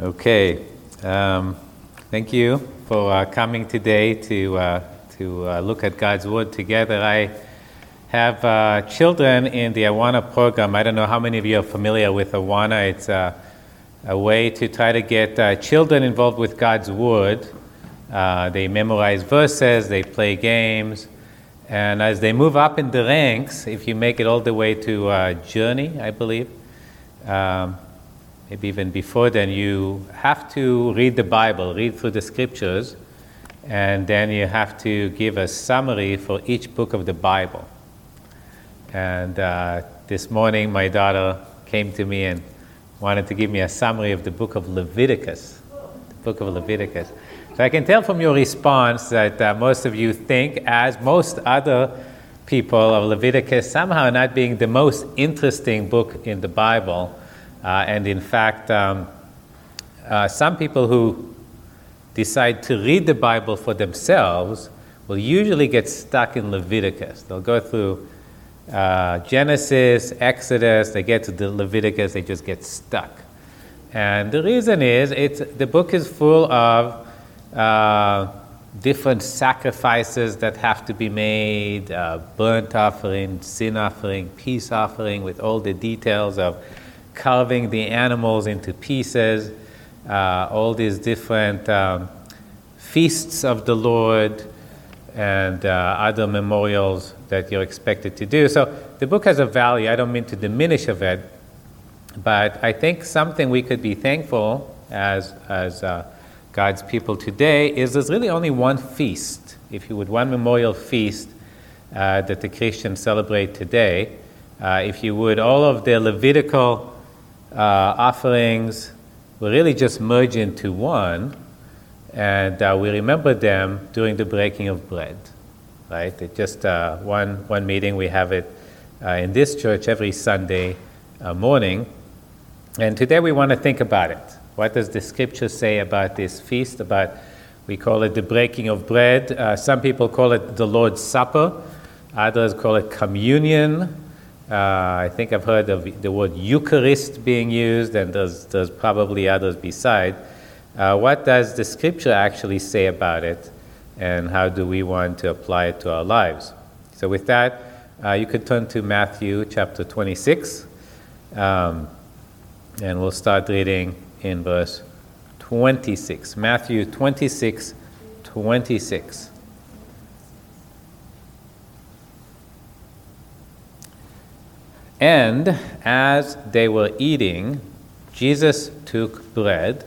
Okay. Um, thank you for uh, coming today to, uh, to uh, look at God's Word together. I have uh, children in the Awana program. I don't know how many of you are familiar with Awana. It's a, a way to try to get uh, children involved with God's Word. Uh, they memorize verses, they play games, and as they move up in the ranks, if you make it all the way to Journey, I believe, um, maybe even before then, you have to read the Bible, read through the scriptures, and then you have to give a summary for each book of the Bible. And uh, this morning, my daughter came to me and wanted to give me a summary of the book of Leviticus. The book of Leviticus. So I can tell from your response that uh, most of you think, as most other people, of Leviticus somehow not being the most interesting book in the Bible. Uh, and in fact, um, uh, some people who decide to read the Bible for themselves will usually get stuck in Leviticus. They'll go through uh, Genesis, Exodus, they get to the Leviticus, they just get stuck. And the reason is it's, the book is full of uh, different sacrifices that have to be made uh, burnt offering, sin offering, peace offering, with all the details of carving the animals into pieces, uh, all these different um, feasts of the Lord, and uh, other memorials that you're expected to do. So the book has a value. I don't mean to diminish of it, but I think something we could be thankful as as uh, God's people today is there's really only one feast, if you would, one memorial feast uh, that the Christians celebrate today. Uh, if you would, all of the Levitical uh, offerings will really just merge into one, and uh, we remember them during the breaking of bread. Right? It just uh, one one meeting we have it uh, in this church every Sunday uh, morning, and today we want to think about it. What does the scripture say about this feast? About we call it the breaking of bread. Uh, some people call it the Lord's Supper. Others call it communion. Uh, I think I've heard of the word Eucharist being used, and there's, there's probably others beside. Uh, what does the scripture actually say about it, and how do we want to apply it to our lives? So, with that, uh, you could turn to Matthew chapter 26, um, and we'll start reading in verse 26. Matthew 26, 26. And as they were eating, Jesus took bread,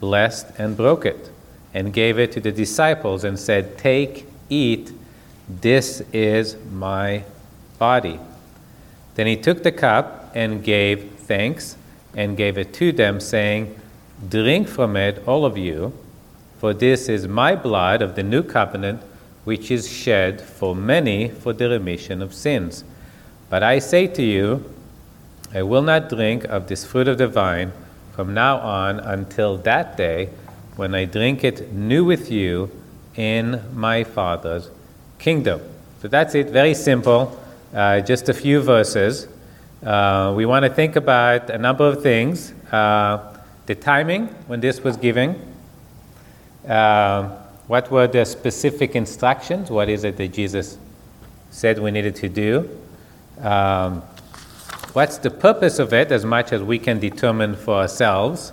blessed and broke it, and gave it to the disciples and said, Take, eat, this is my body. Then he took the cup and gave thanks and gave it to them, saying, Drink from it, all of you, for this is my blood of the new covenant, which is shed for many for the remission of sins. But I say to you, I will not drink of this fruit of the vine from now on until that day when I drink it new with you in my Father's kingdom. So that's it, very simple, uh, just a few verses. Uh, we want to think about a number of things uh, the timing when this was given, uh, what were the specific instructions, what is it that Jesus said we needed to do. Um, what's the purpose of it, as much as we can determine for ourselves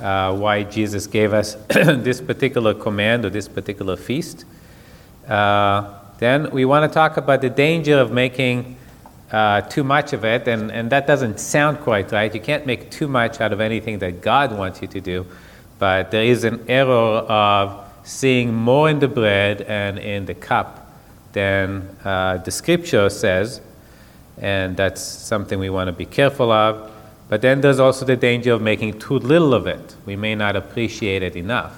uh, why Jesus gave us this particular command or this particular feast? Uh, then we want to talk about the danger of making uh, too much of it, and, and that doesn't sound quite right. You can't make too much out of anything that God wants you to do, but there is an error of seeing more in the bread and in the cup than uh, the scripture says and that's something we want to be careful of. But then there's also the danger of making too little of it. We may not appreciate it enough.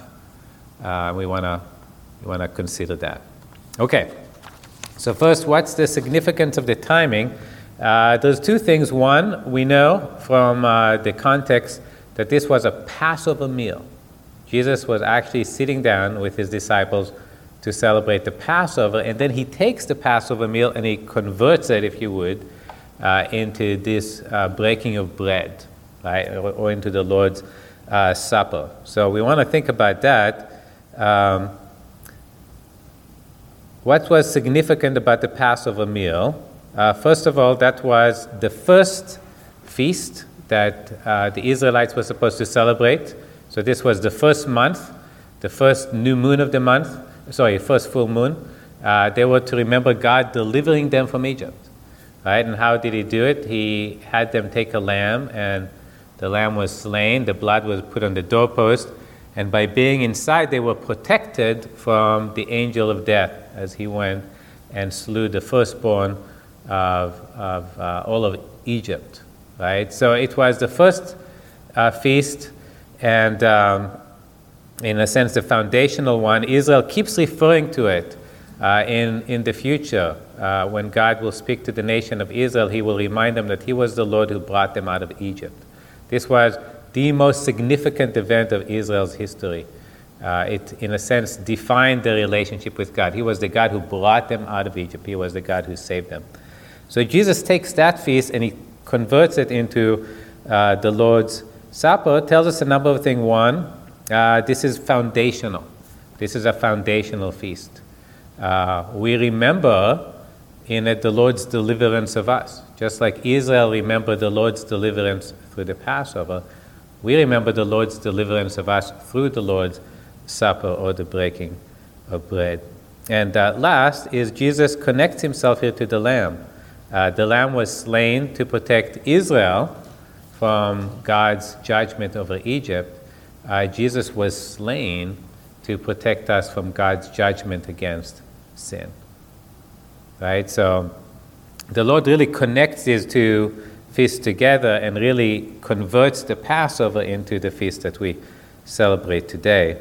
Uh, we want to we want to consider that. Okay. So first, what's the significance of the timing? Uh, there's two things. One, we know from uh, the context that this was a Passover meal. Jesus was actually sitting down with his disciples to celebrate the Passover, and then he takes the Passover meal and he converts it, if you would, uh, into this uh, breaking of bread, right, or, or, into the Lord's uh, Supper. So we want to think about that. Um, what was significant about the Passover meal? Uh, first of all, that was the first feast that uh, the Israelites were supposed to celebrate. So this was the first month, the first new moon of the month, sorry, first full moon. Uh, they were to remember God delivering them from Egypt. Right? And how did he do it? He had them take a lamb, and the lamb was slain, the blood was put on the doorpost, and by being inside, they were protected from the angel of death as he went and slew the firstborn of, of uh, all of Egypt. Right? So it was the first uh, feast, and um, in a sense, the foundational one. Israel keeps referring to it uh, in, in the future. Uh, when God will speak to the nation of Israel, he will remind them that he was the Lord who brought them out of Egypt. This was the most significant event of Israel's history. Uh, it, in a sense, defined their relationship with God. He was the God who brought them out of Egypt, He was the God who saved them. So Jesus takes that feast and He converts it into uh, the Lord's Supper, tells us a number of things. One, uh, this is foundational. This is a foundational feast. Uh, we remember in it the Lord's deliverance of us. Just like Israel remembered the Lord's deliverance through the Passover, we remember the Lord's deliverance of us through the Lord's Supper or the breaking of bread. And uh, last is Jesus connects himself here to the Lamb. Uh, the Lamb was slain to protect Israel from God's judgment over Egypt. Uh, Jesus was slain to protect us from God's judgment against sin. Right? So the Lord really connects these two feasts together and really converts the Passover into the feast that we celebrate today.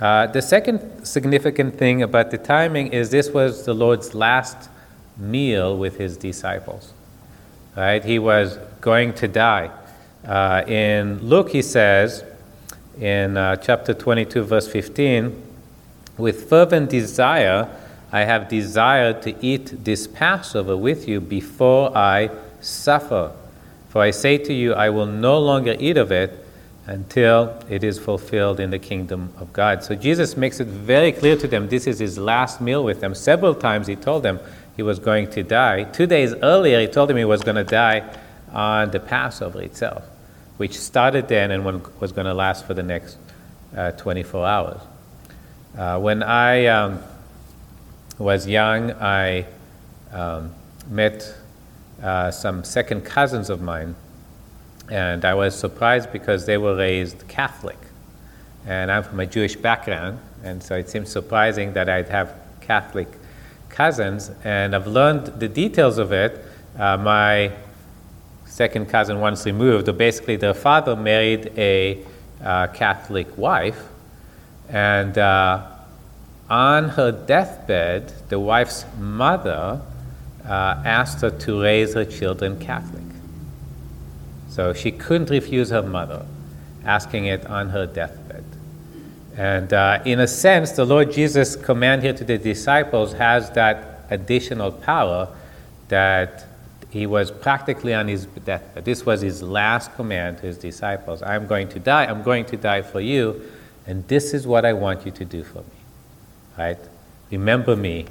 Uh, the second significant thing about the timing is this was the Lord's last meal with his disciples. Right? He was going to die. Uh, in Luke, he says, in uh, chapter 22, verse 15, with fervent desire, I have desired to eat this Passover with you before I suffer. For I say to you, I will no longer eat of it until it is fulfilled in the kingdom of God. So Jesus makes it very clear to them this is his last meal with them. Several times he told them he was going to die. Two days earlier, he told them he was going to die on the Passover itself, which started then and was going to last for the next uh, 24 hours. Uh, when I um, was young, I um, met uh, some second cousins of mine, and I was surprised because they were raised Catholic. And I'm from a Jewish background, and so it seemed surprising that I'd have Catholic cousins, and I've learned the details of it. Uh, my second cousin, once removed, basically their father married a uh, Catholic wife, and uh, on her deathbed, the wife's mother uh, asked her to raise her children Catholic. So she couldn't refuse her mother, asking it on her deathbed. And uh, in a sense, the Lord Jesus' command here to the disciples has that additional power that he was practically on his deathbed. This was his last command to his disciples I'm going to die, I'm going to die for you, and this is what I want you to do for me right? Remember me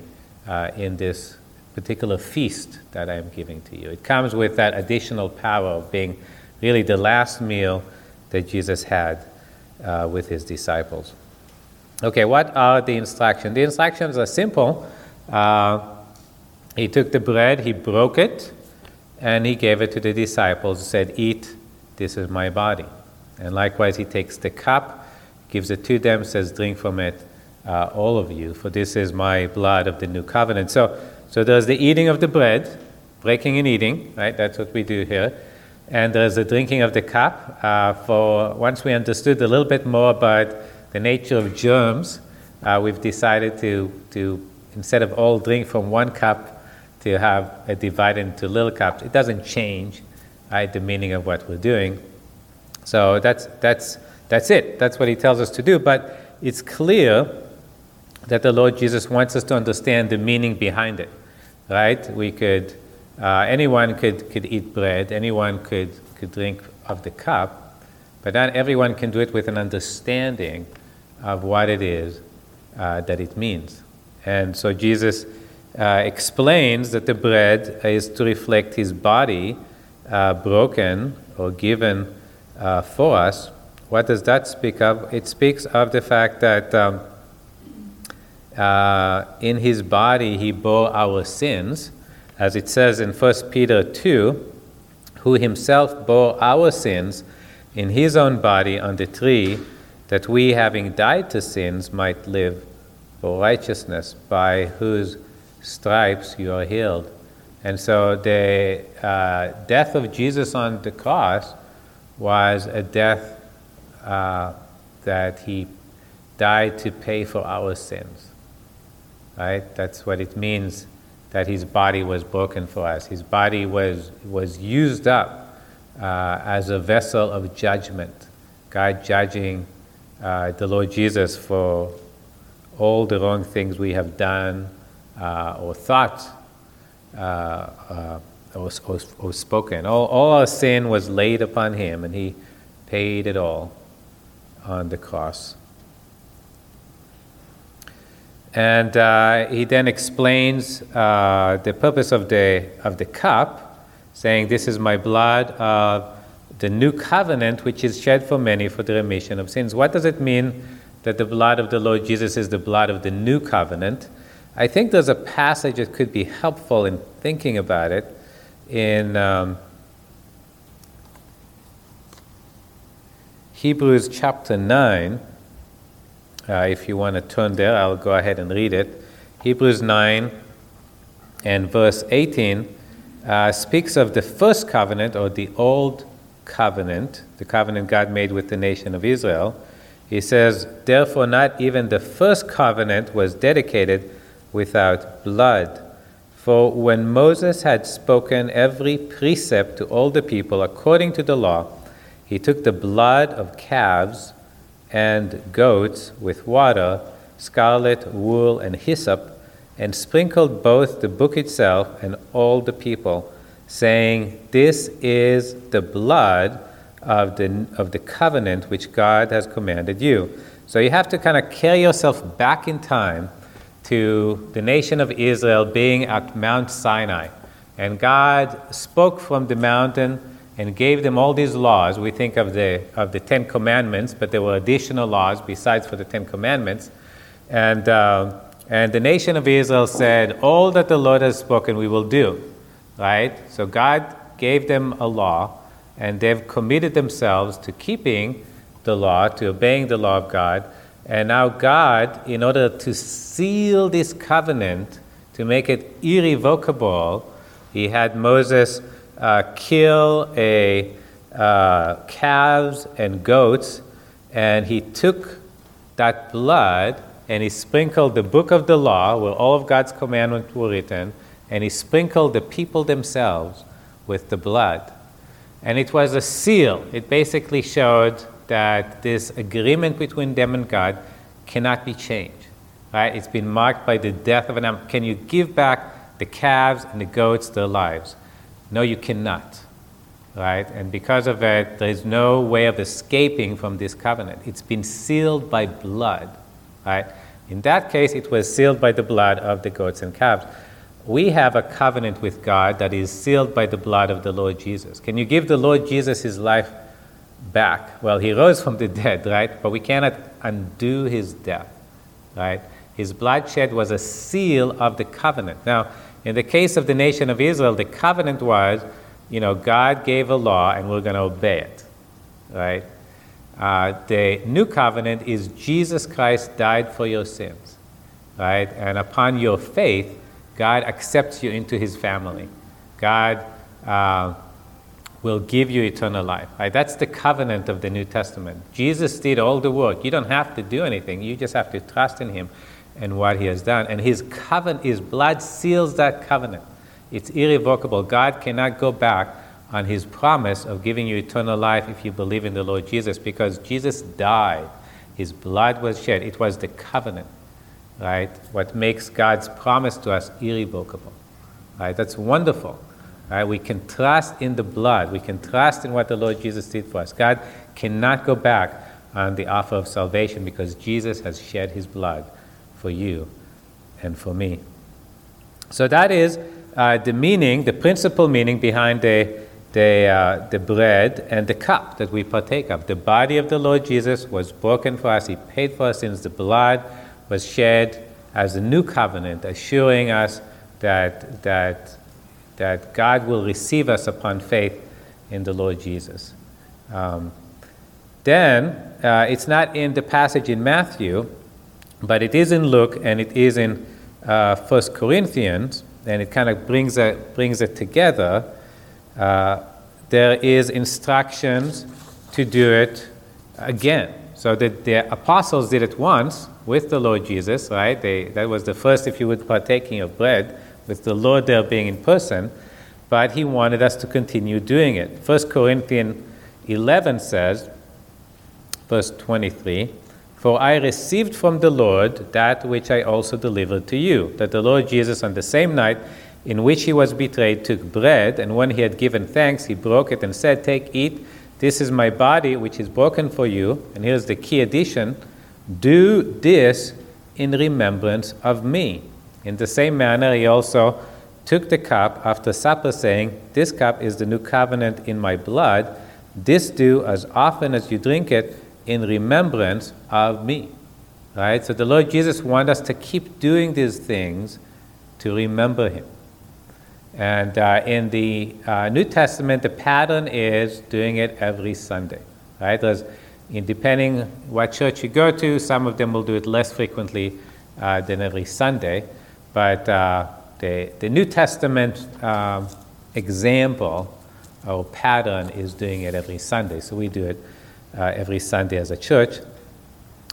uh, in this particular feast that I am giving to you. It comes with that additional power of being really the last meal that Jesus had uh, with his disciples. Okay, what are the instructions? The instructions are simple. Uh, he took the bread, he broke it, and he gave it to the disciples, He said, Eat, this is my body. And likewise, he takes the cup, gives it to them, says, Drink from it, uh, all of you, for this is my blood of the new covenant. So, so there's the eating of the bread, breaking and eating, right? That's what we do here. And there's the drinking of the cup. Uh, for once we understood a little bit more about the nature of germs, uh, we've decided to, to, instead of all drink from one cup, to have it divided into little cups. It doesn't change right, the meaning of what we're doing. So that's, that's, that's it. That's what he tells us to do. But it's clear that the Lord Jesus wants us to understand the meaning behind it, right? We could, uh, anyone could, could eat bread, anyone could, could drink of the cup, but not everyone can do it with an understanding of what it is uh, that it means. And so Jesus uh, explains that the bread is to reflect his body uh, broken or given uh, for us. What does that speak of? It speaks of the fact that um, uh, in his body he bore our sins, as it says in 1 Peter 2, who himself bore our sins in his own body on the tree, that we, having died to sins, might live for righteousness, by whose stripes you are healed. And so the uh, death of Jesus on the cross was a death uh, that he died to pay for our sins. Right? That's what it means that his body was broken for us. His body was, was used up uh, as a vessel of judgment. God judging uh, the Lord Jesus for all the wrong things we have done or thought uh, uh, or, or, or, spoken. All, all our sin was laid upon him, and he paid it all on the cross. And uh, he then explains uh, the purpose of the, of the cup, saying, This is my blood of the new covenant, which is shed for many for the remission of sins. What does it mean that the blood of the Lord Jesus is the blood of the new covenant? I think there's a passage that could be helpful in thinking about it in um, Hebrews chapter 9. Uh, if you want to turn there, I'll go ahead and read it. Hebrews 9 and verse 18 uh, speaks of the first covenant or the old covenant, the covenant God made with the nation of Israel. He says, Therefore, not even the first covenant was dedicated without blood. For when Moses had spoken every precept to all the people according to the law, he took the blood of calves and goats with water, scarlet, wool, and hyssop, and sprinkled both the book itself and all the people, saying, This is the blood of the, of the covenant which God has commanded you. So you have to kind of carry yourself back in time to the nation of Israel being at Mount Sinai. And God spoke from the mountain and gave them all these laws. We think of the, of the Ten Commandments, but there were additional laws besides for the Ten Commandments. And, uh, and the nation of Israel said, All that the Lord has spoken, we will do. Right? So God gave them a law, and they've committed themselves to keeping the law, to obeying the law of God. And now, God, in order to seal this covenant, to make it irrevocable, he had Moses uh, kill a uh, calves and goats, and he took that blood and he sprinkled the book of the law, where all of God's commandments were written, and he sprinkled the people themselves with the blood. And it was a seal. It basically showed that this agreement between them and God cannot be changed. Right? It's been marked by the death of an animal. Can you give back the calves and the goats their lives? No, you cannot. Right? And because of it, there is no way of escaping from this covenant. It's been sealed by blood. Right? In that case, it was sealed by the blood of the goats and calves. We have a covenant with God that is sealed by the blood of the Lord Jesus. Can you give the Lord Jesus his life back. Well, he rose from the dead, right? But we cannot undo his death, right? His bloodshed was a seal of the covenant. Now, in the case of the nation of Israel, the covenant was, you know, God gave a law and we're going to obey it, right? Uh, the new covenant is Jesus Christ died for your sins, right? And upon your faith, God accepts you into his family. God uh, will give you eternal life. Right? That's the covenant of the New Testament. Jesus did all the work. You don't have to do anything. You just have to trust in him and what he has done. And his covenant, his blood seals that covenant. It's irrevocable. God cannot go back on his promise of giving you eternal life if you believe in the Lord Jesus because Jesus died. His blood was shed. It was the covenant, right? What makes God's promise to us irrevocable, right? That's wonderful. We can trust in the blood. We can trust in what the Lord Jesus did for us. God cannot go back on the offer of salvation because Jesus has shed his blood for you and for me. So that is uh, the meaning, the principal meaning behind the, the, uh, the bread and the cup that we partake of. The body of the Lord Jesus was broken for us, He paid for our sins, the blood was shed as a new covenant, assuring us that, that, that God will receive us upon faith in the Lord Jesus. Um, then, uh, it's not in the passage in Matthew, but it is in Luke and it is in uh, 1 Corinthians, and it kind of brings it, brings it together. Uh, there is instructions to do it again. So that the apostles did it once with the Lord Jesus, right? They, that was the first, if you would, partaking of bread, with the Lord there being in person. But he wanted us to continue doing it. 1 Corinthians 11 says, verse 23, For I received from the Lord that which I also delivered to you, that the Lord Jesus, on the same night in which he was betrayed, took bread, and when he had given thanks, he broke it and said, Take, eat. This is my body, which is broken for you. And here's the key addition do this in remembrance of me. In the same manner, he also took the cup after supper, saying, This cup is the new covenant in my blood. This do as often as you drink it in remembrance of me. Right? So the Lord Jesus wants us to keep doing these things to remember Him. And uh, in the uh, New Testament, the pattern is doing it every Sunday. Right? In depending what church you go to, some of them will do it less frequently uh, than every Sunday. But uh, the, the New Testament um, example or pattern is doing it every Sunday. So we do it uh, every Sunday as a church.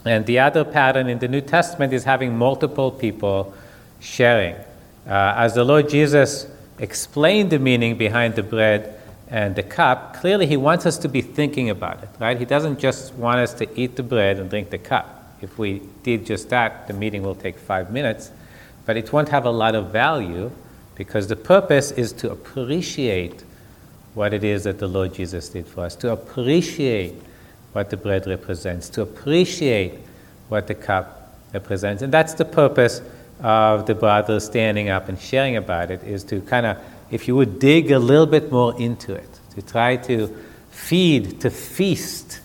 And the other pattern in the New Testament is having multiple people sharing. Uh, as the Lord Jesus explained the meaning behind the bread and the cup, clearly he wants us to be thinking about it, right? He doesn't just want us to eat the bread and drink the cup. If we did just that, the meeting will take five minutes, but it won't have a lot of value because the purpose is to appreciate what it is that the Lord Jesus did for us, to appreciate what the bread represents, to appreciate what the cup represents. And that's the purpose of the brothers standing up and sharing about it, is to kind of, if you would dig a little bit more into it, to try to feed, to feast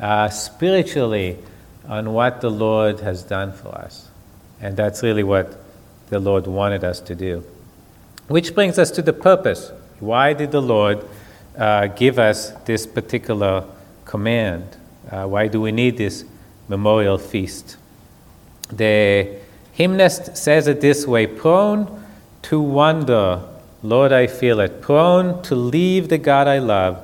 uh, spiritually on what the Lord has done for us. And that's really what the Lord wanted us to do. Which brings us to the purpose. Why did the Lord uh, give us this particular command. Uh, why do we need this memorial feast? The hymnist says it this way prone to wonder, Lord, I feel it, prone to leave the God I love.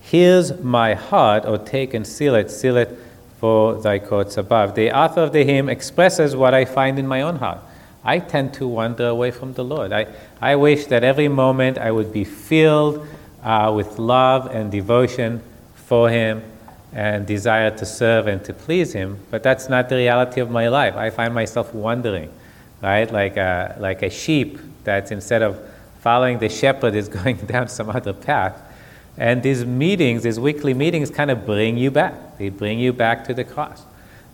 Here's my heart, or take and seal it, seal it for thy courts above. The author of the hymn expresses what I find in my own heart. I tend to wander away from the Lord. I, I wish that every moment I would be filled uh, with love and devotion for Him and desire to serve and to please Him, but that's not the reality of my life. I find myself wandering, right? Like a, like a sheep that instead of following the shepherd is going down some other path. And these meetings, these weekly meetings, kind of bring you back. They bring you back to the cross.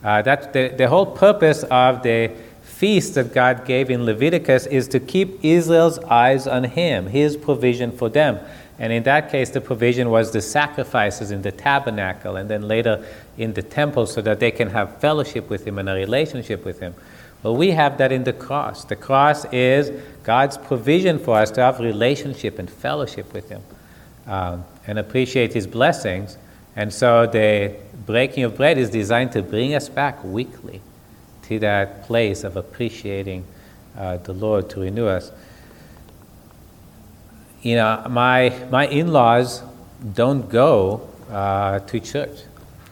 Uh, that's the, the whole purpose of the feast that God gave in Leviticus is to keep Israel's eyes on Him, His provision for them. And in that case, the provision was the sacrifices in the tabernacle and then later in the temple so that they can have fellowship with Him and a relationship with Him. Well, we have that in the cross. The cross is God's provision for us to have relationship and fellowship with Him um, and appreciate His blessings. And so the breaking of bread is designed to bring us back weekly that place of appreciating uh, the Lord to renew us you know, my, my in laws don't go uh, to church.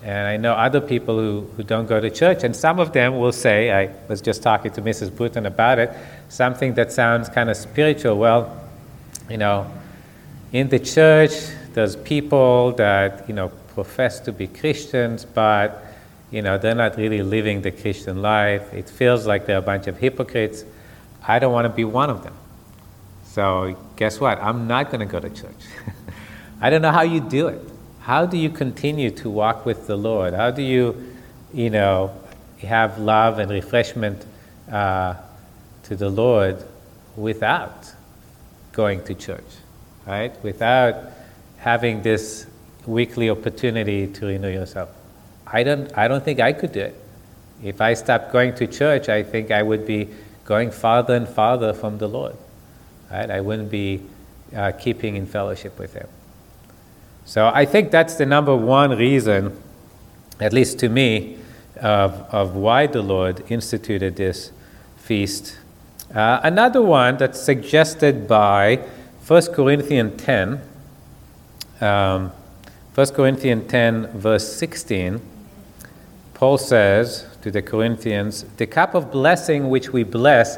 And I know other people who, who don't go to church, and some of them will say, I was just talking to Mrs. Bruton about it, something that sounds kind of spiritual. Well, you know, in the church, there's people that, you know, profess to be Christians, but, you know, they're not really living the Christian life. It feels like they're a bunch of hypocrites. I don't want to be one of them. So, guess what? I'm not going to go to church. I don't know how you do it. How do you continue to walk with the Lord? How do you, you know, have love and refreshment uh, to the Lord without going to church, right? Without having this weekly opportunity to renew yourself. I don't, I don't think I could do it. If I stopped going to church, I think I would be going farther and farther from the Lord. Right? I wouldn't be uh, keeping in fellowship with Him. So I think that's the number one reason, at least to me, of, of why the Lord instituted this feast. Uh, another one that's suggested by 1 Corinthians 10, um, 1 Corinthians 10, verse 16, Paul says to the Corinthians, The cup of blessing which we bless,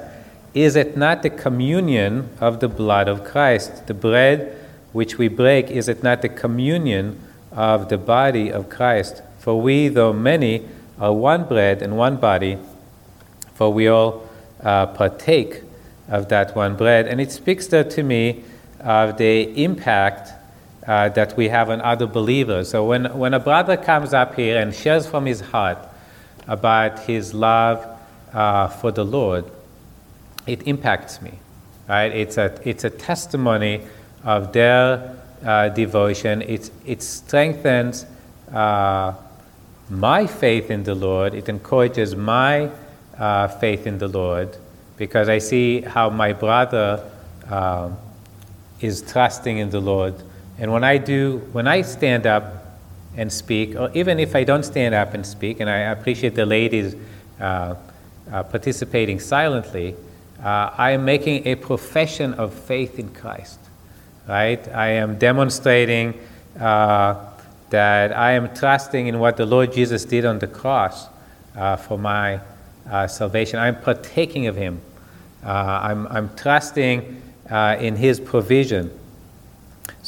is it not the communion of the blood of Christ? The bread which we break, is it not the communion of the body of Christ? For we, though many, are one bread and one body, for we all uh, partake of that one bread. And it speaks there to me of the impact uh, that we have on other believers. So when, when a brother comes up here and shares from his heart about his love uh, for the Lord, it impacts me. Right? It's a, it's a testimony of their uh, devotion. It, it strengthens uh, my faith in the Lord. It encourages my uh, faith in the Lord because I see how my brother uh, is trusting in the Lord. And when I do, when I stand up and speak, or even if I don't stand up and speak, and I appreciate the ladies uh, uh, participating silently, I am making a profession of faith in Christ right? I am demonstrating uh, that I am trusting in what the Lord Jesus did on the cross uh, for my uh, salvation. I'm partaking of Him. Uh, I'm, I'm trusting uh, in His provision.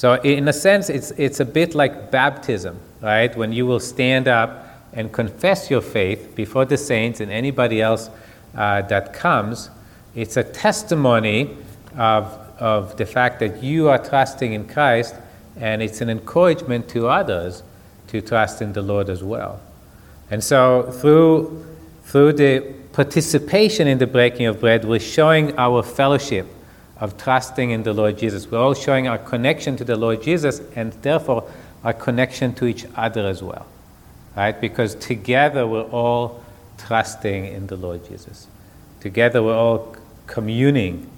So, in a sense, it's, it's a bit like baptism, right? When you will stand up and confess your faith before the saints and anybody else uh, that comes, it's a testimony of of the fact that you are trusting in Christ, and it's an encouragement to others to trust in the Lord as well. And so, through, through the participation in the breaking of bread, we're showing our fellowship of trusting in the Lord Jesus. We're all showing our connection to the Lord Jesus, and therefore our connection to each other as well. Right? Because together we're all trusting in the Lord Jesus. Together we're all communing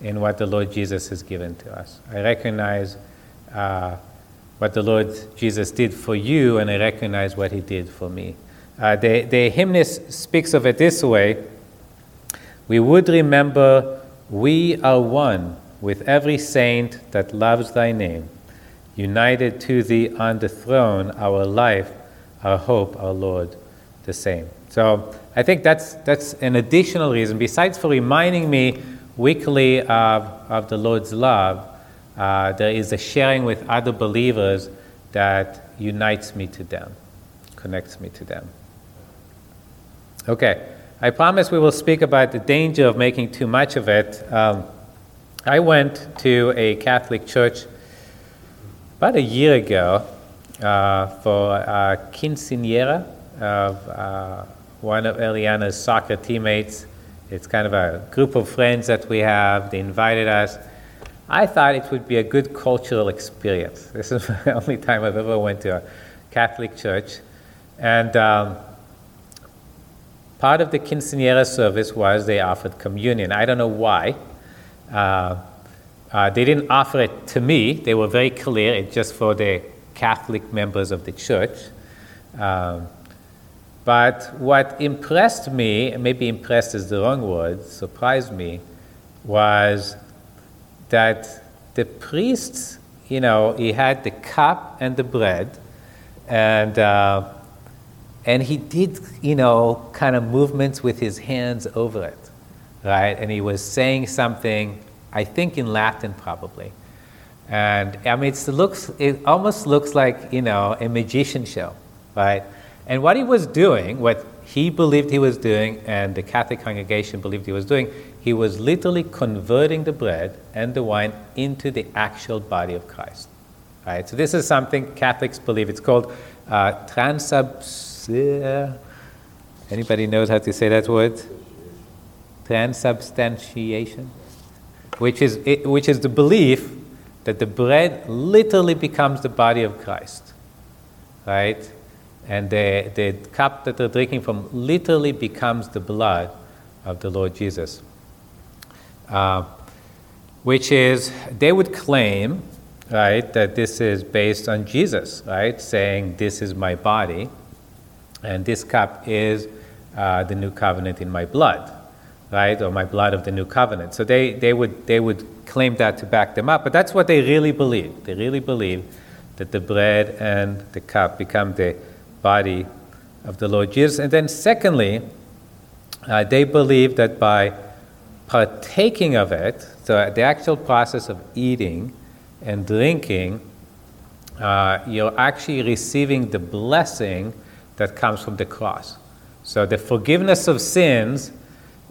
in what the Lord Jesus has given to us. I recognize uh, what the Lord Jesus did for you, and I recognize what He did for me. Uh, the, the hymnist speaks of it this way We would remember we are one with every saint that loves Thy name, united to Thee on the throne, our life, our hope, our Lord, the same. So I think that's, that's an additional reason, besides for reminding me weekly of, of the Lord's love, uh, there is a sharing with other believers that unites me to them, connects me to them. Okay, I promise we will speak about the danger of making too much of it. Um, I went to a Catholic church about a year ago uh, for a quinceanera of uh, one of Eliana's soccer teammates. It's kind of a group of friends that we have. They invited us. I thought it would be a good cultural experience. This is the only time I've ever went to a Catholic church. And um, part of the quinceanera service was they offered communion. I don't know why. Uh, uh, they didn't offer it to me. They were very clear. It's just for the Catholic members of the church. Um, but what impressed me, maybe impressed is the wrong word, surprised me, was that the priests, you know, he had the cup and the bread, and uh, and he did, you know, kind of movements with his hands over it, right? And he was saying something, I think in Latin probably, and I mean, it looks, it almost looks like you know a magician show, right? And what he was doing, what he believed he was doing, and the Catholic congregation believed he was doing, he was literally converting the bread and the wine into the actual body of Christ. Right? So this is something Catholics believe. It's called uh, Anybody knows how to say that word? Transubstantiation, which is which is the belief that the bread literally becomes the body of Christ, right? And the, the cup that they're drinking from literally becomes the blood of the Lord Jesus. Uh, which is, they would claim, right, that this is based on Jesus, right, saying, This is my body, and this cup is uh, the new covenant in my blood, right, or my blood of the new covenant. So they, they, would, they would claim that to back them up, but that's what they really believe. They really believe that the bread and the cup become the body of the Lord Jesus. And then, secondly, uh, they believe that by partaking of it, so the actual process of eating and drinking, uh, you're actually receiving the blessing that comes from the cross. So the forgiveness of sins,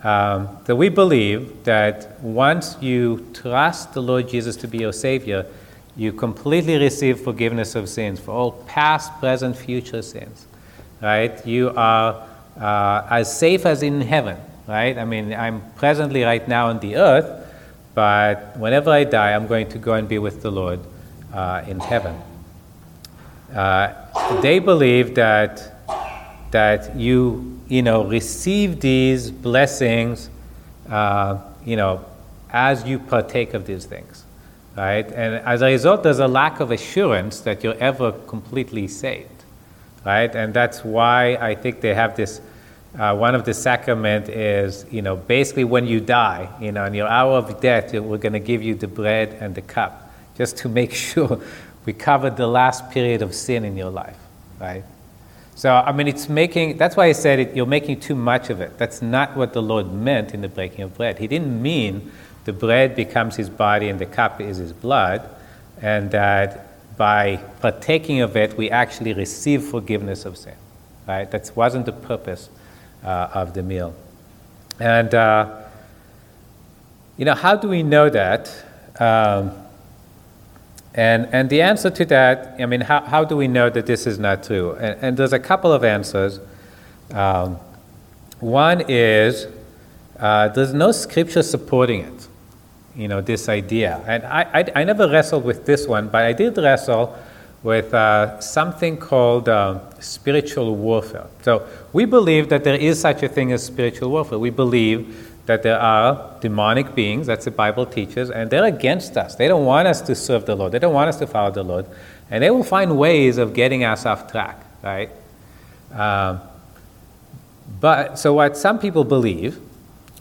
um, that we believe that once you trust the Lord Jesus to be your Savior, you completely receive forgiveness of sins for all past, present, future sins. Right? You are uh, as safe as in heaven. Right? I mean, I'm presently right now on the earth, but whenever I die, I'm going to go and be with the Lord uh, in heaven. Uh, they believe that that you you know receive these blessings, uh, you know, as you partake of these things right? And as a result, there's a lack of assurance that you're ever completely saved, right? And that's why I think they have this. Uh, one of the sacrament is, you know, basically when you die, you know, in your hour of death, we're going to give you the bread and the cup, just to make sure we covered the last period of sin in your life, right? So, I mean, it's making, that's why I said it, you're making too much of it. That's not what the Lord meant in the breaking of bread. He didn't mean the bread becomes his body and the cup is his blood, and that by partaking of it, we actually receive forgiveness of sin. Right? That wasn't the purpose uh, of the meal. And, uh, you know, how do we know that? Um, and, and the answer to that, I mean, how, how do we know that this is not true? And, and there's a couple of answers. Um, one is uh, there's no scripture supporting it you know, this idea. And I, I, I, never wrestled with this one, but I did wrestle with uh, something called uh, spiritual warfare. So we believe that there is such a thing as spiritual warfare. We believe that there are demonic beings, that's the Bible teaches, and they're against us. They don't want us to serve the Lord, they don't want us to follow the Lord, and they will find ways of getting us off track, right? Um, but so, what some people believe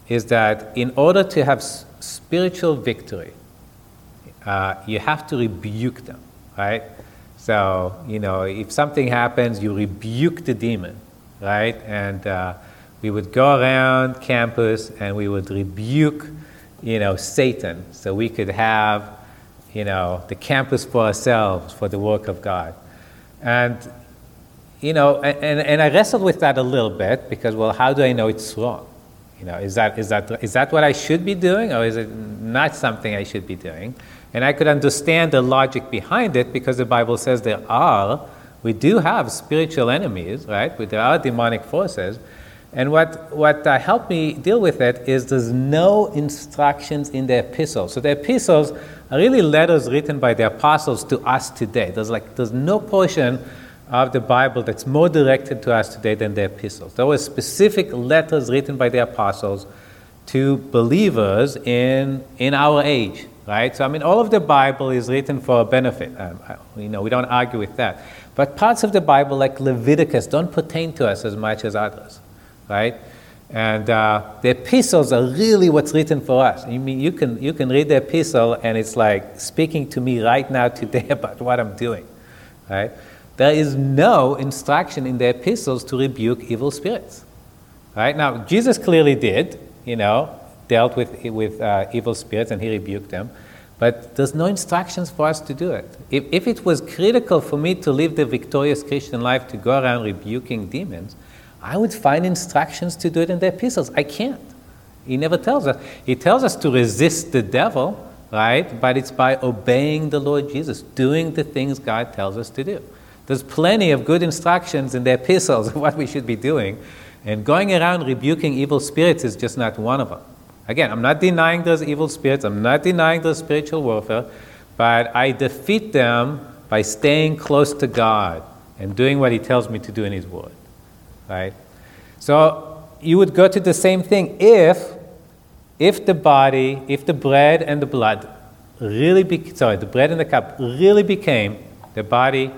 is that in order to have spiritual victory, uh, you have to rebuke them, right? So, you know, if something happens, you rebuke the demon, right? And uh, we would go around campus and we would rebuke, you know, Satan so we could have, you know, the campus for ourselves for the work of God. And, you know, and, and I wrestled with that a little bit because, well, how do I know it's wrong? You know, is that, is, that, is that what I should be doing or is it not something I should be doing? And I could understand the logic behind it because the Bible says there are, we do have spiritual enemies, right? There are demonic forces. And what, what uh, helped me deal with it is there's no instructions in the epistles. So the epistles are really letters written by the apostles to us today. There's like there's no portion of the Bible that's more directed to us today than the epistles. There were specific letters written by the apostles to believers in, in our age, right? So, I mean, all of the Bible is written for a benefit. Um, you know, we don't argue with that. But parts of the Bible, like Leviticus, don't pertain to us as much as others, right? And uh, the epistles are really what's written for us. You mean you can you can read the epistle and it's like speaking to me right now today about what I'm doing, right? There is no instruction in the epistles to rebuke evil spirits. Right? Now, Jesus clearly did, you know, dealt with, with uh, evil spirits and he rebuked them. But there's no instructions for us to do it. If, if it was critical for me to live the victorious Christian life, to go around rebuking demons, I would find instructions to do it in the epistles. I can't. He never tells us. He tells us to resist the devil, right? But it's by obeying the Lord Jesus, doing the things God tells us to do. There's plenty of good instructions in the epistles of what we should be doing. And going around rebuking evil spirits is just not one of them. Again, I'm not denying those evil spirits, I'm not denying those spiritual warfare, but I defeat them by staying close to God and doing what He tells me to do in His Word. Right? So you would go to the same thing if if the body, if the bread and the blood really be, sorry, the bread and the cup really became the body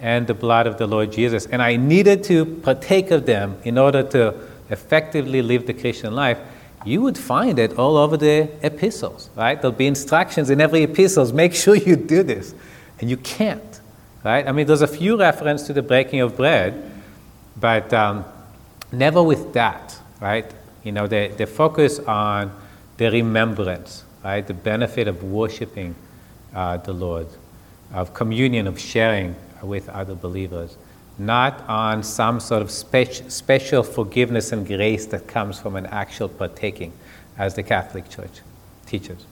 and the blood of the Lord Jesus, and I needed to partake of them in order to effectively live the Christian life, you would find it all over the epistles, right? There'll be instructions in every epistle. Make sure you do this, and you can't, right? I mean, there's a few references to the breaking of bread, but um, never with that, right? You know, they, they focus on the remembrance, right? The benefit of worshiping uh, the Lord, of communion, of sharing with other believers, not on some sort of spe- special forgiveness and grace that comes from an actual partaking, as the Catholic Church teaches.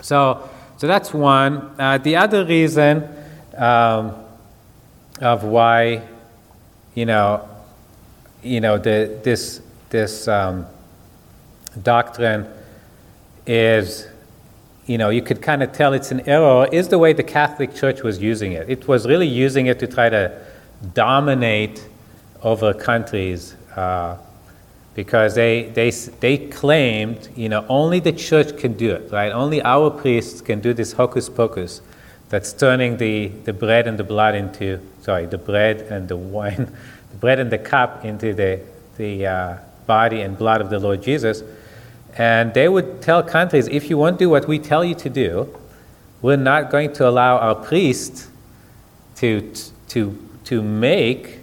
So, so that's one. Uh, the other reason um, of why, you know, you know, the, this this um, doctrine is, you know, you could kind of tell it's an error, is the way the Catholic Church was using it. It was really using it to try to dominate over countries uh, because they, they, they claimed, you know, only the church can do it, right? Only our priests can do this hocus pocus that's turning the, the bread and the blood into, sorry, the bread and the wine, the bread and the cup into the, the uh, body and blood of the Lord Jesus and they would tell countries if you won't do what we tell you to do, we're not going to allow our priests to, to, to make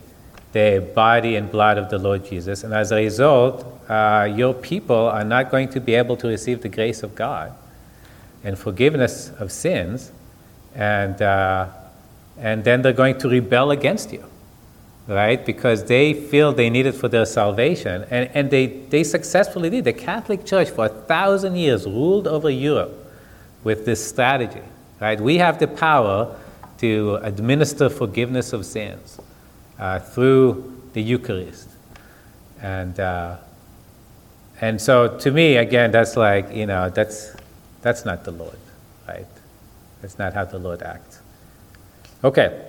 the body and blood of the Lord Jesus. And as a result, uh, your people are not going to be able to receive the grace of God and forgiveness of sins. And, uh, and then they're going to rebel against you right? Because they feel they need it for their salvation. And, and they, they successfully did. The Catholic Church for a thousand years ruled over Europe with this strategy, right? We have the power to administer forgiveness of sins uh, through the Eucharist. And, uh, and so to me, again, that's like, you know, that's, that's not the Lord, right? That's not how the Lord acts. Okay.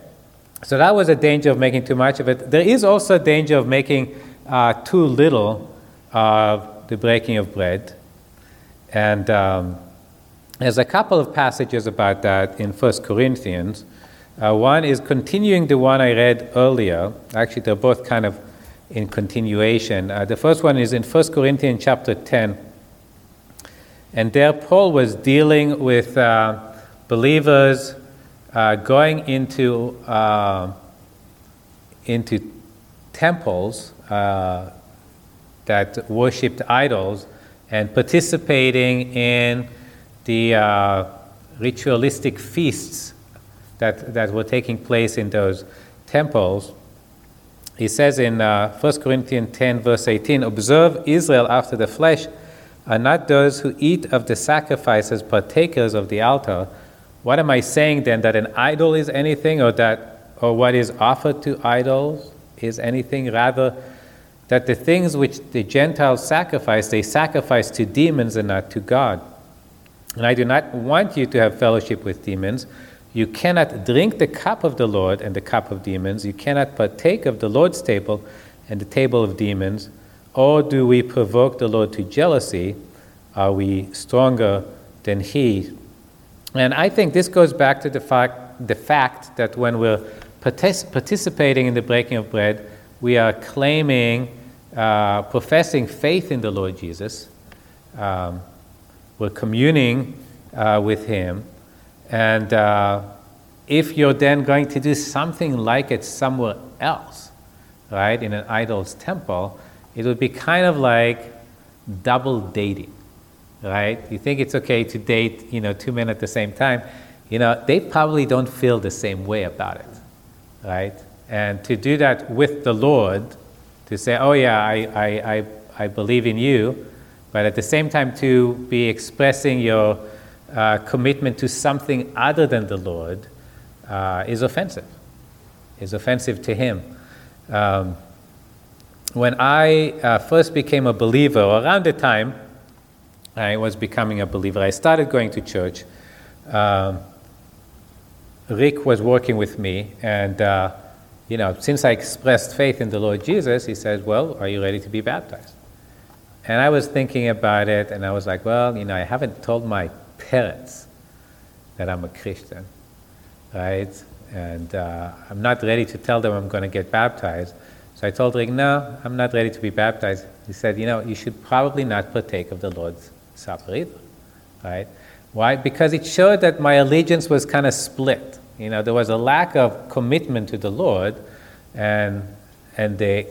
So that was a danger of making too much of it. There is also a danger of making uh, too little of the breaking of bread. And um, there's a couple of passages about that in 1 Corinthians. Uh, one is continuing the one I read earlier. Actually, they're both kind of in continuation. Uh, the first one is in 1 Corinthians chapter 10. And there, Paul was dealing with uh, believers uh, going into, uh, into temples uh, that worshipped idols and participating in the uh, ritualistic feasts that, that were taking place in those temples. He says in uh, 1 Corinthians 10, verse 18 Observe Israel after the flesh, are not those who eat of the sacrifices partakers of the altar what am I saying then? That an idol is anything, or that, or what is offered to idols is anything? Rather, that the things which the Gentiles sacrifice, they sacrifice to demons and not to God. And I do not want you to have fellowship with demons. You cannot drink the cup of the Lord and the cup of demons. You cannot partake of the Lord's table and the table of demons. Or do we provoke the Lord to jealousy? Are we stronger than He? And I think this goes back to the fact, the fact that when we're partic- participating in the breaking of bread, we are claiming, uh, professing faith in the Lord Jesus. Um, we're communing uh, with Him. And uh, if you're then going to do something like it somewhere else, right, in an idol's temple, it would be kind of like double dating right? You think it's okay to date, you know, two men at the same time. You know, they probably don't feel the same way about it, right? And to do that with the Lord, to say, oh yeah, I, I, I, I believe in you, but at the same time to be expressing your uh, commitment to something other than the Lord uh, is offensive, is offensive to Him. Um, when I uh, first became a believer, around the time I was becoming a believer, I started going to church. Um, Rick was working with me, and uh, you know, since I expressed faith in the Lord Jesus, he said, "Well, are you ready to be baptized?" And I was thinking about it, and I was like, "Well, you know, I haven't told my parents that I'm a Christian, right? And uh, I'm not ready to tell them I'm going to get baptized." So I told Rick, no, I'm not ready to be baptized. He said, you know, you should probably not partake of the Lord's Supper right? Why? Because it showed that my allegiance was kind of split. You know, there was a lack of commitment to the Lord, and and the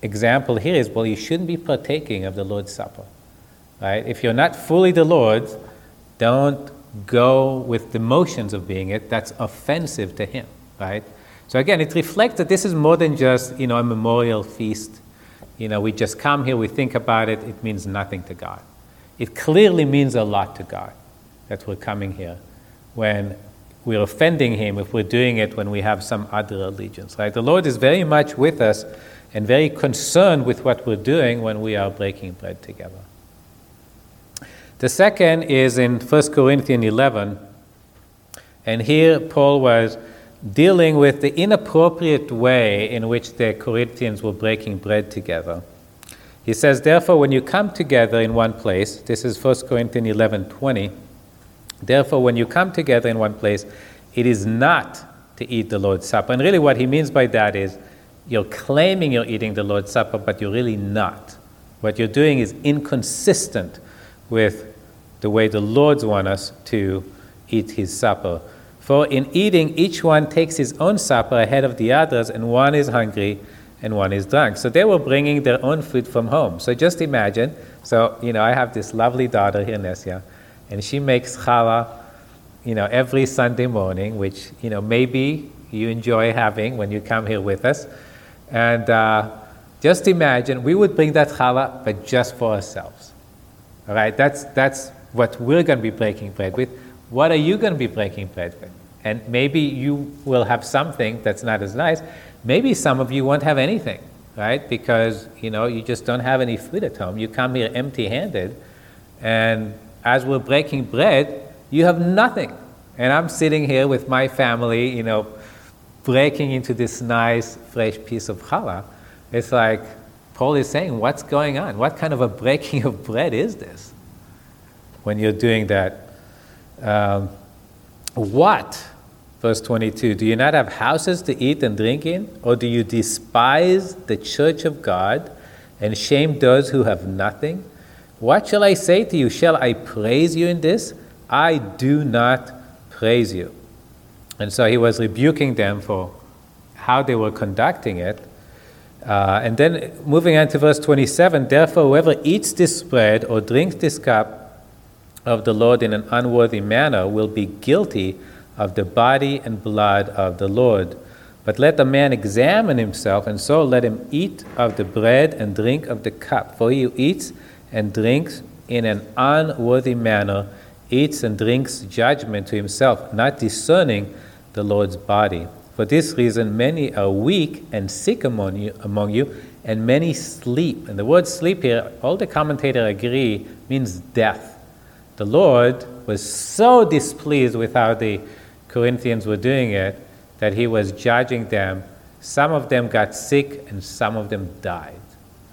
example here is, well, you shouldn't be partaking of the Lord's Supper, right? If you're not fully the Lord's, don't go with the motions of being it. That's offensive to Him, right? So again, it reflects that this is more than just you know a memorial feast. You know, we just come here, we think about it. It means nothing to God. It clearly means a lot to God that we're coming here. When we're offending Him, if we're doing it when we have some other allegiance, right? The Lord is very much with us and very concerned with what we're doing when we are breaking bread together. The second is in 1 Corinthians 11, and here Paul was dealing with the inappropriate way in which the Corinthians were breaking bread together. He says, Therefore, when you come together in one place, this is 1 Corinthians 11 20. Therefore, when you come together in one place, it is not to eat the Lord's Supper. And really, what he means by that is you're claiming you're eating the Lord's Supper, but you're really not. What you're doing is inconsistent with the way the Lord's want us to eat his supper. For in eating, each one takes his own supper ahead of the others, and one is hungry and one is drunk. So they were bringing their own food from home. So just imagine. So, you know, I have this lovely daughter here, Nesia, and she makes challah, you know, every Sunday morning, which, you know, maybe you enjoy having when you come here with us. And uh, just imagine we would bring that challah, but just for ourselves. All right? That's, that's what we're going to be breaking bread with what are you going to be breaking bread with? And maybe you will have something that's not as nice. Maybe some of you won't have anything, right? Because, you know, you just don't have any food at home. You come here empty handed, and as we're breaking bread, you have nothing. And I'm sitting here with my family, you know, breaking into this nice, fresh piece of challah. It's like Paul is saying, what's going on? What kind of a breaking of bread is this when you're doing that um, what, verse 22, do you not have houses to eat and drink in? Or do you despise the church of God and shame those who have nothing? What shall I say to you? Shall I praise you in this? I do not praise you. And so he was rebuking them for how they were conducting it. Uh, and then moving on to verse 27 Therefore, whoever eats this bread or drinks this cup of the Lord in an unworthy manner will be guilty of the body and blood of the Lord. But let the man examine himself, and so let him eat of the bread and drink of the cup. For he who eats and drinks in an unworthy manner eats and drinks judgment to himself, not discerning the Lord's body. For this reason, many are weak and sick among you, among you, and many sleep. And the word sleep here, all the commentators agree, means death the Lord was so displeased with how the Corinthians were doing it that he was judging them. Some of them got sick and some of them died.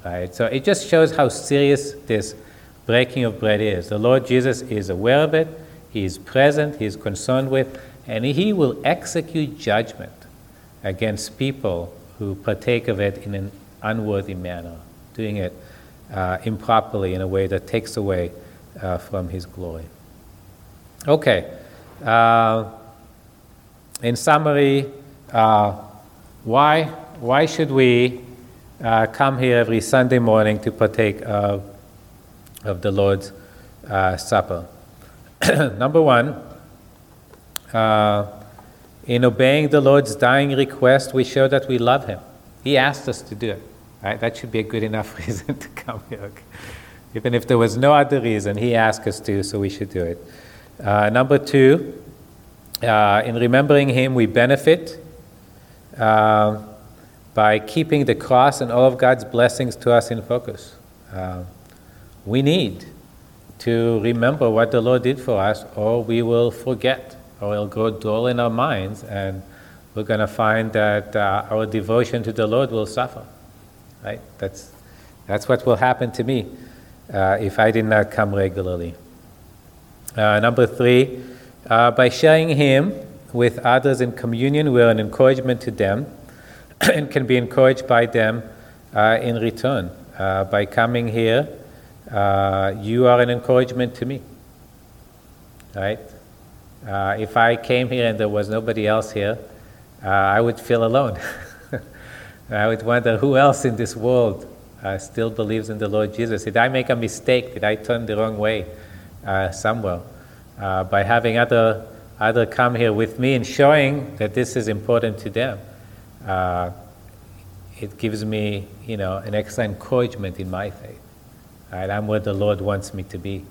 Right? So it just shows how serious this breaking of bread is. The Lord Jesus is aware of it, He is present, He is concerned with, and He will execute judgment against people who partake of it in an unworthy manner, doing it uh, improperly in a way that takes away uh, from His glory. Okay. Uh, in summary, uh, why, why should we uh, come here every Sunday morning to partake of, of the Lord's uh, Supper. Number one, uh, in obeying the Lord's dying request, we show that we love Him. He asked us to do it. Right? That should be a good enough reason to come here. Okay? Even if there was no other reason, He asked us to, so we should do it. Uh, number two, uh, in remembering Him, we benefit uh, by keeping the cross and all of God's blessings to us in focus. Uh, we need to remember what the Lord did for us, or we will forget, or it'll grow dull in our minds, and we're going to find that uh, our devotion to the Lord will suffer. Right? That's, that's what will happen to me uh, if I did not come regularly. Uh, number three, uh, by sharing Him with others in communion, we're an encouragement to them and can be encouraged by them uh, in return. Uh, by coming here, uh, you are an encouragement to me. Right? Uh, if I came here and there was nobody else here, uh, I would feel alone. I would wonder who else in this world still believes in the Lord Jesus. Did I make a mistake? Did I turn the wrong way uh, by having other, other come here with me and showing that this is important to them, it gives me, you know, an extra encouragement in my faith. Right? I'm where the Lord wants me to be.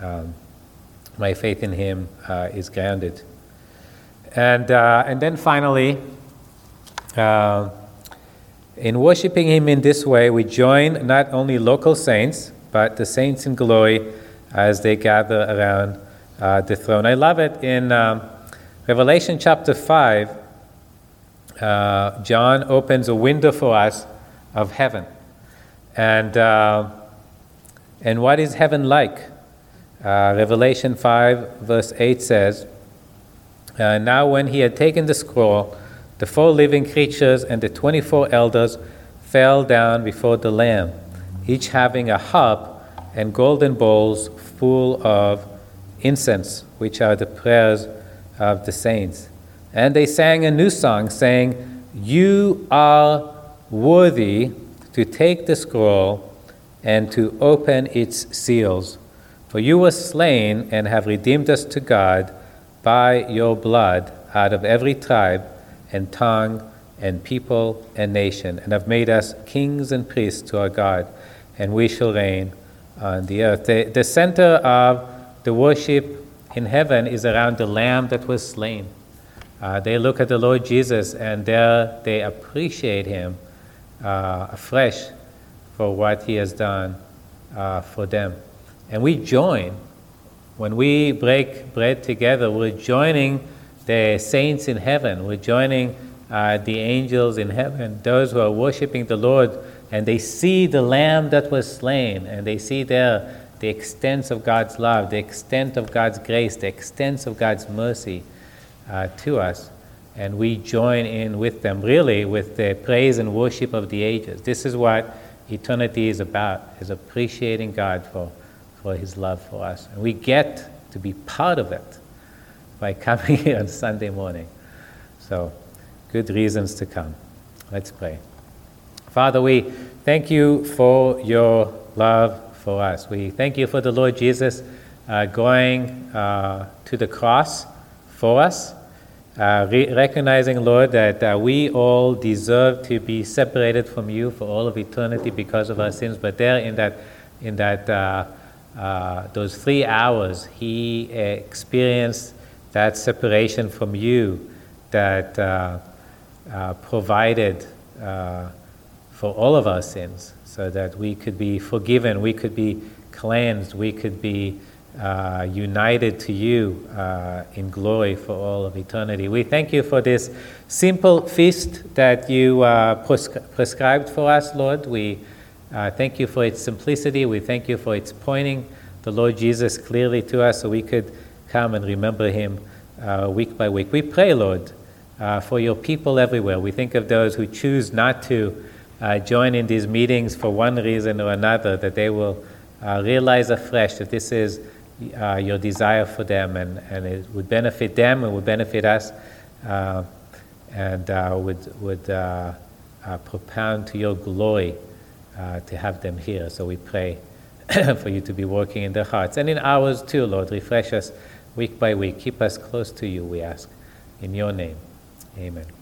Um, my faith in Him uh, is grounded. And, uh, and then finally, uh, in worshiping Him in this way, we join not only local saints, but the saints in glory as they gather around uh, the throne. I love it in um, Revelation chapter 5. Uh, John opens a window for us of heaven. And uh, and what is heaven like? Uh, Revelation 5, verse 8 says, uh, Now when he had taken the scroll, the four living creatures and the 24 elders fell down before the Lamb, each having a harp and golden bowls full of incense, which are the prayers of the saints. And they sang a new song, saying, You are worthy to take the scroll and to open its seals. For you were slain and have redeemed us to God by your blood out of every tribe and tongue and people and nation, and have made us kings and priests to our God, and we shall reign on the earth. The, the center of the worship in heaven is around the Lamb that was slain. Uh, they look at the Lord Jesus and there they appreciate him uh, afresh for what He has done uh, for them. And we join. When we break bread together, we're joining the saints in heaven. We're joining uh, the angels in heaven, those who are worshiping the Lord, and they see the Lamb that was slain, and they see there the extent of God's love, the extent of God's grace, the extent of God's mercy uh, to us. And we join in with them, really, with the praise and worship of the ages. This is what eternity is about, is appreciating God for, for His love for us. And we get to be part of it by coming here on Sunday morning. So, good reasons to come. Let's pray. Father, we thank you for your love for us. We thank you for the Lord Jesus uh, going uh, to the cross for us uh, re- recognizing, Lord, that uh, we all deserve to be separated from you for all of eternity because of our sins. But there, in that, in that, uh, uh those three hours, He experienced that separation from you, that uh, uh, provided for all of our sins, so that we could be forgiven, we could be cleansed, we could be uh, united to you uh, in glory for all of eternity. We thank you for this simple feast that you uh, prescri- prescribed for us, Lord. We uh, thank you for its simplicity. We thank you for its pointing the Lord Jesus clearly to us so we could come and remember him uh, week by week. We pray, Lord, uh, for your people everywhere. We think of those who choose not to join in these meetings for one reason or another, that they will realize afresh that this is uh, your desire for them, and, and it would benefit them, it would benefit us, uh, and uh, would, would uh, uh, propound to your glory uh, to have them here. So we pray for you to be working in their hearts and in ours too, Lord. Refresh us week by week. Keep us close to you, we ask. In your name, amen.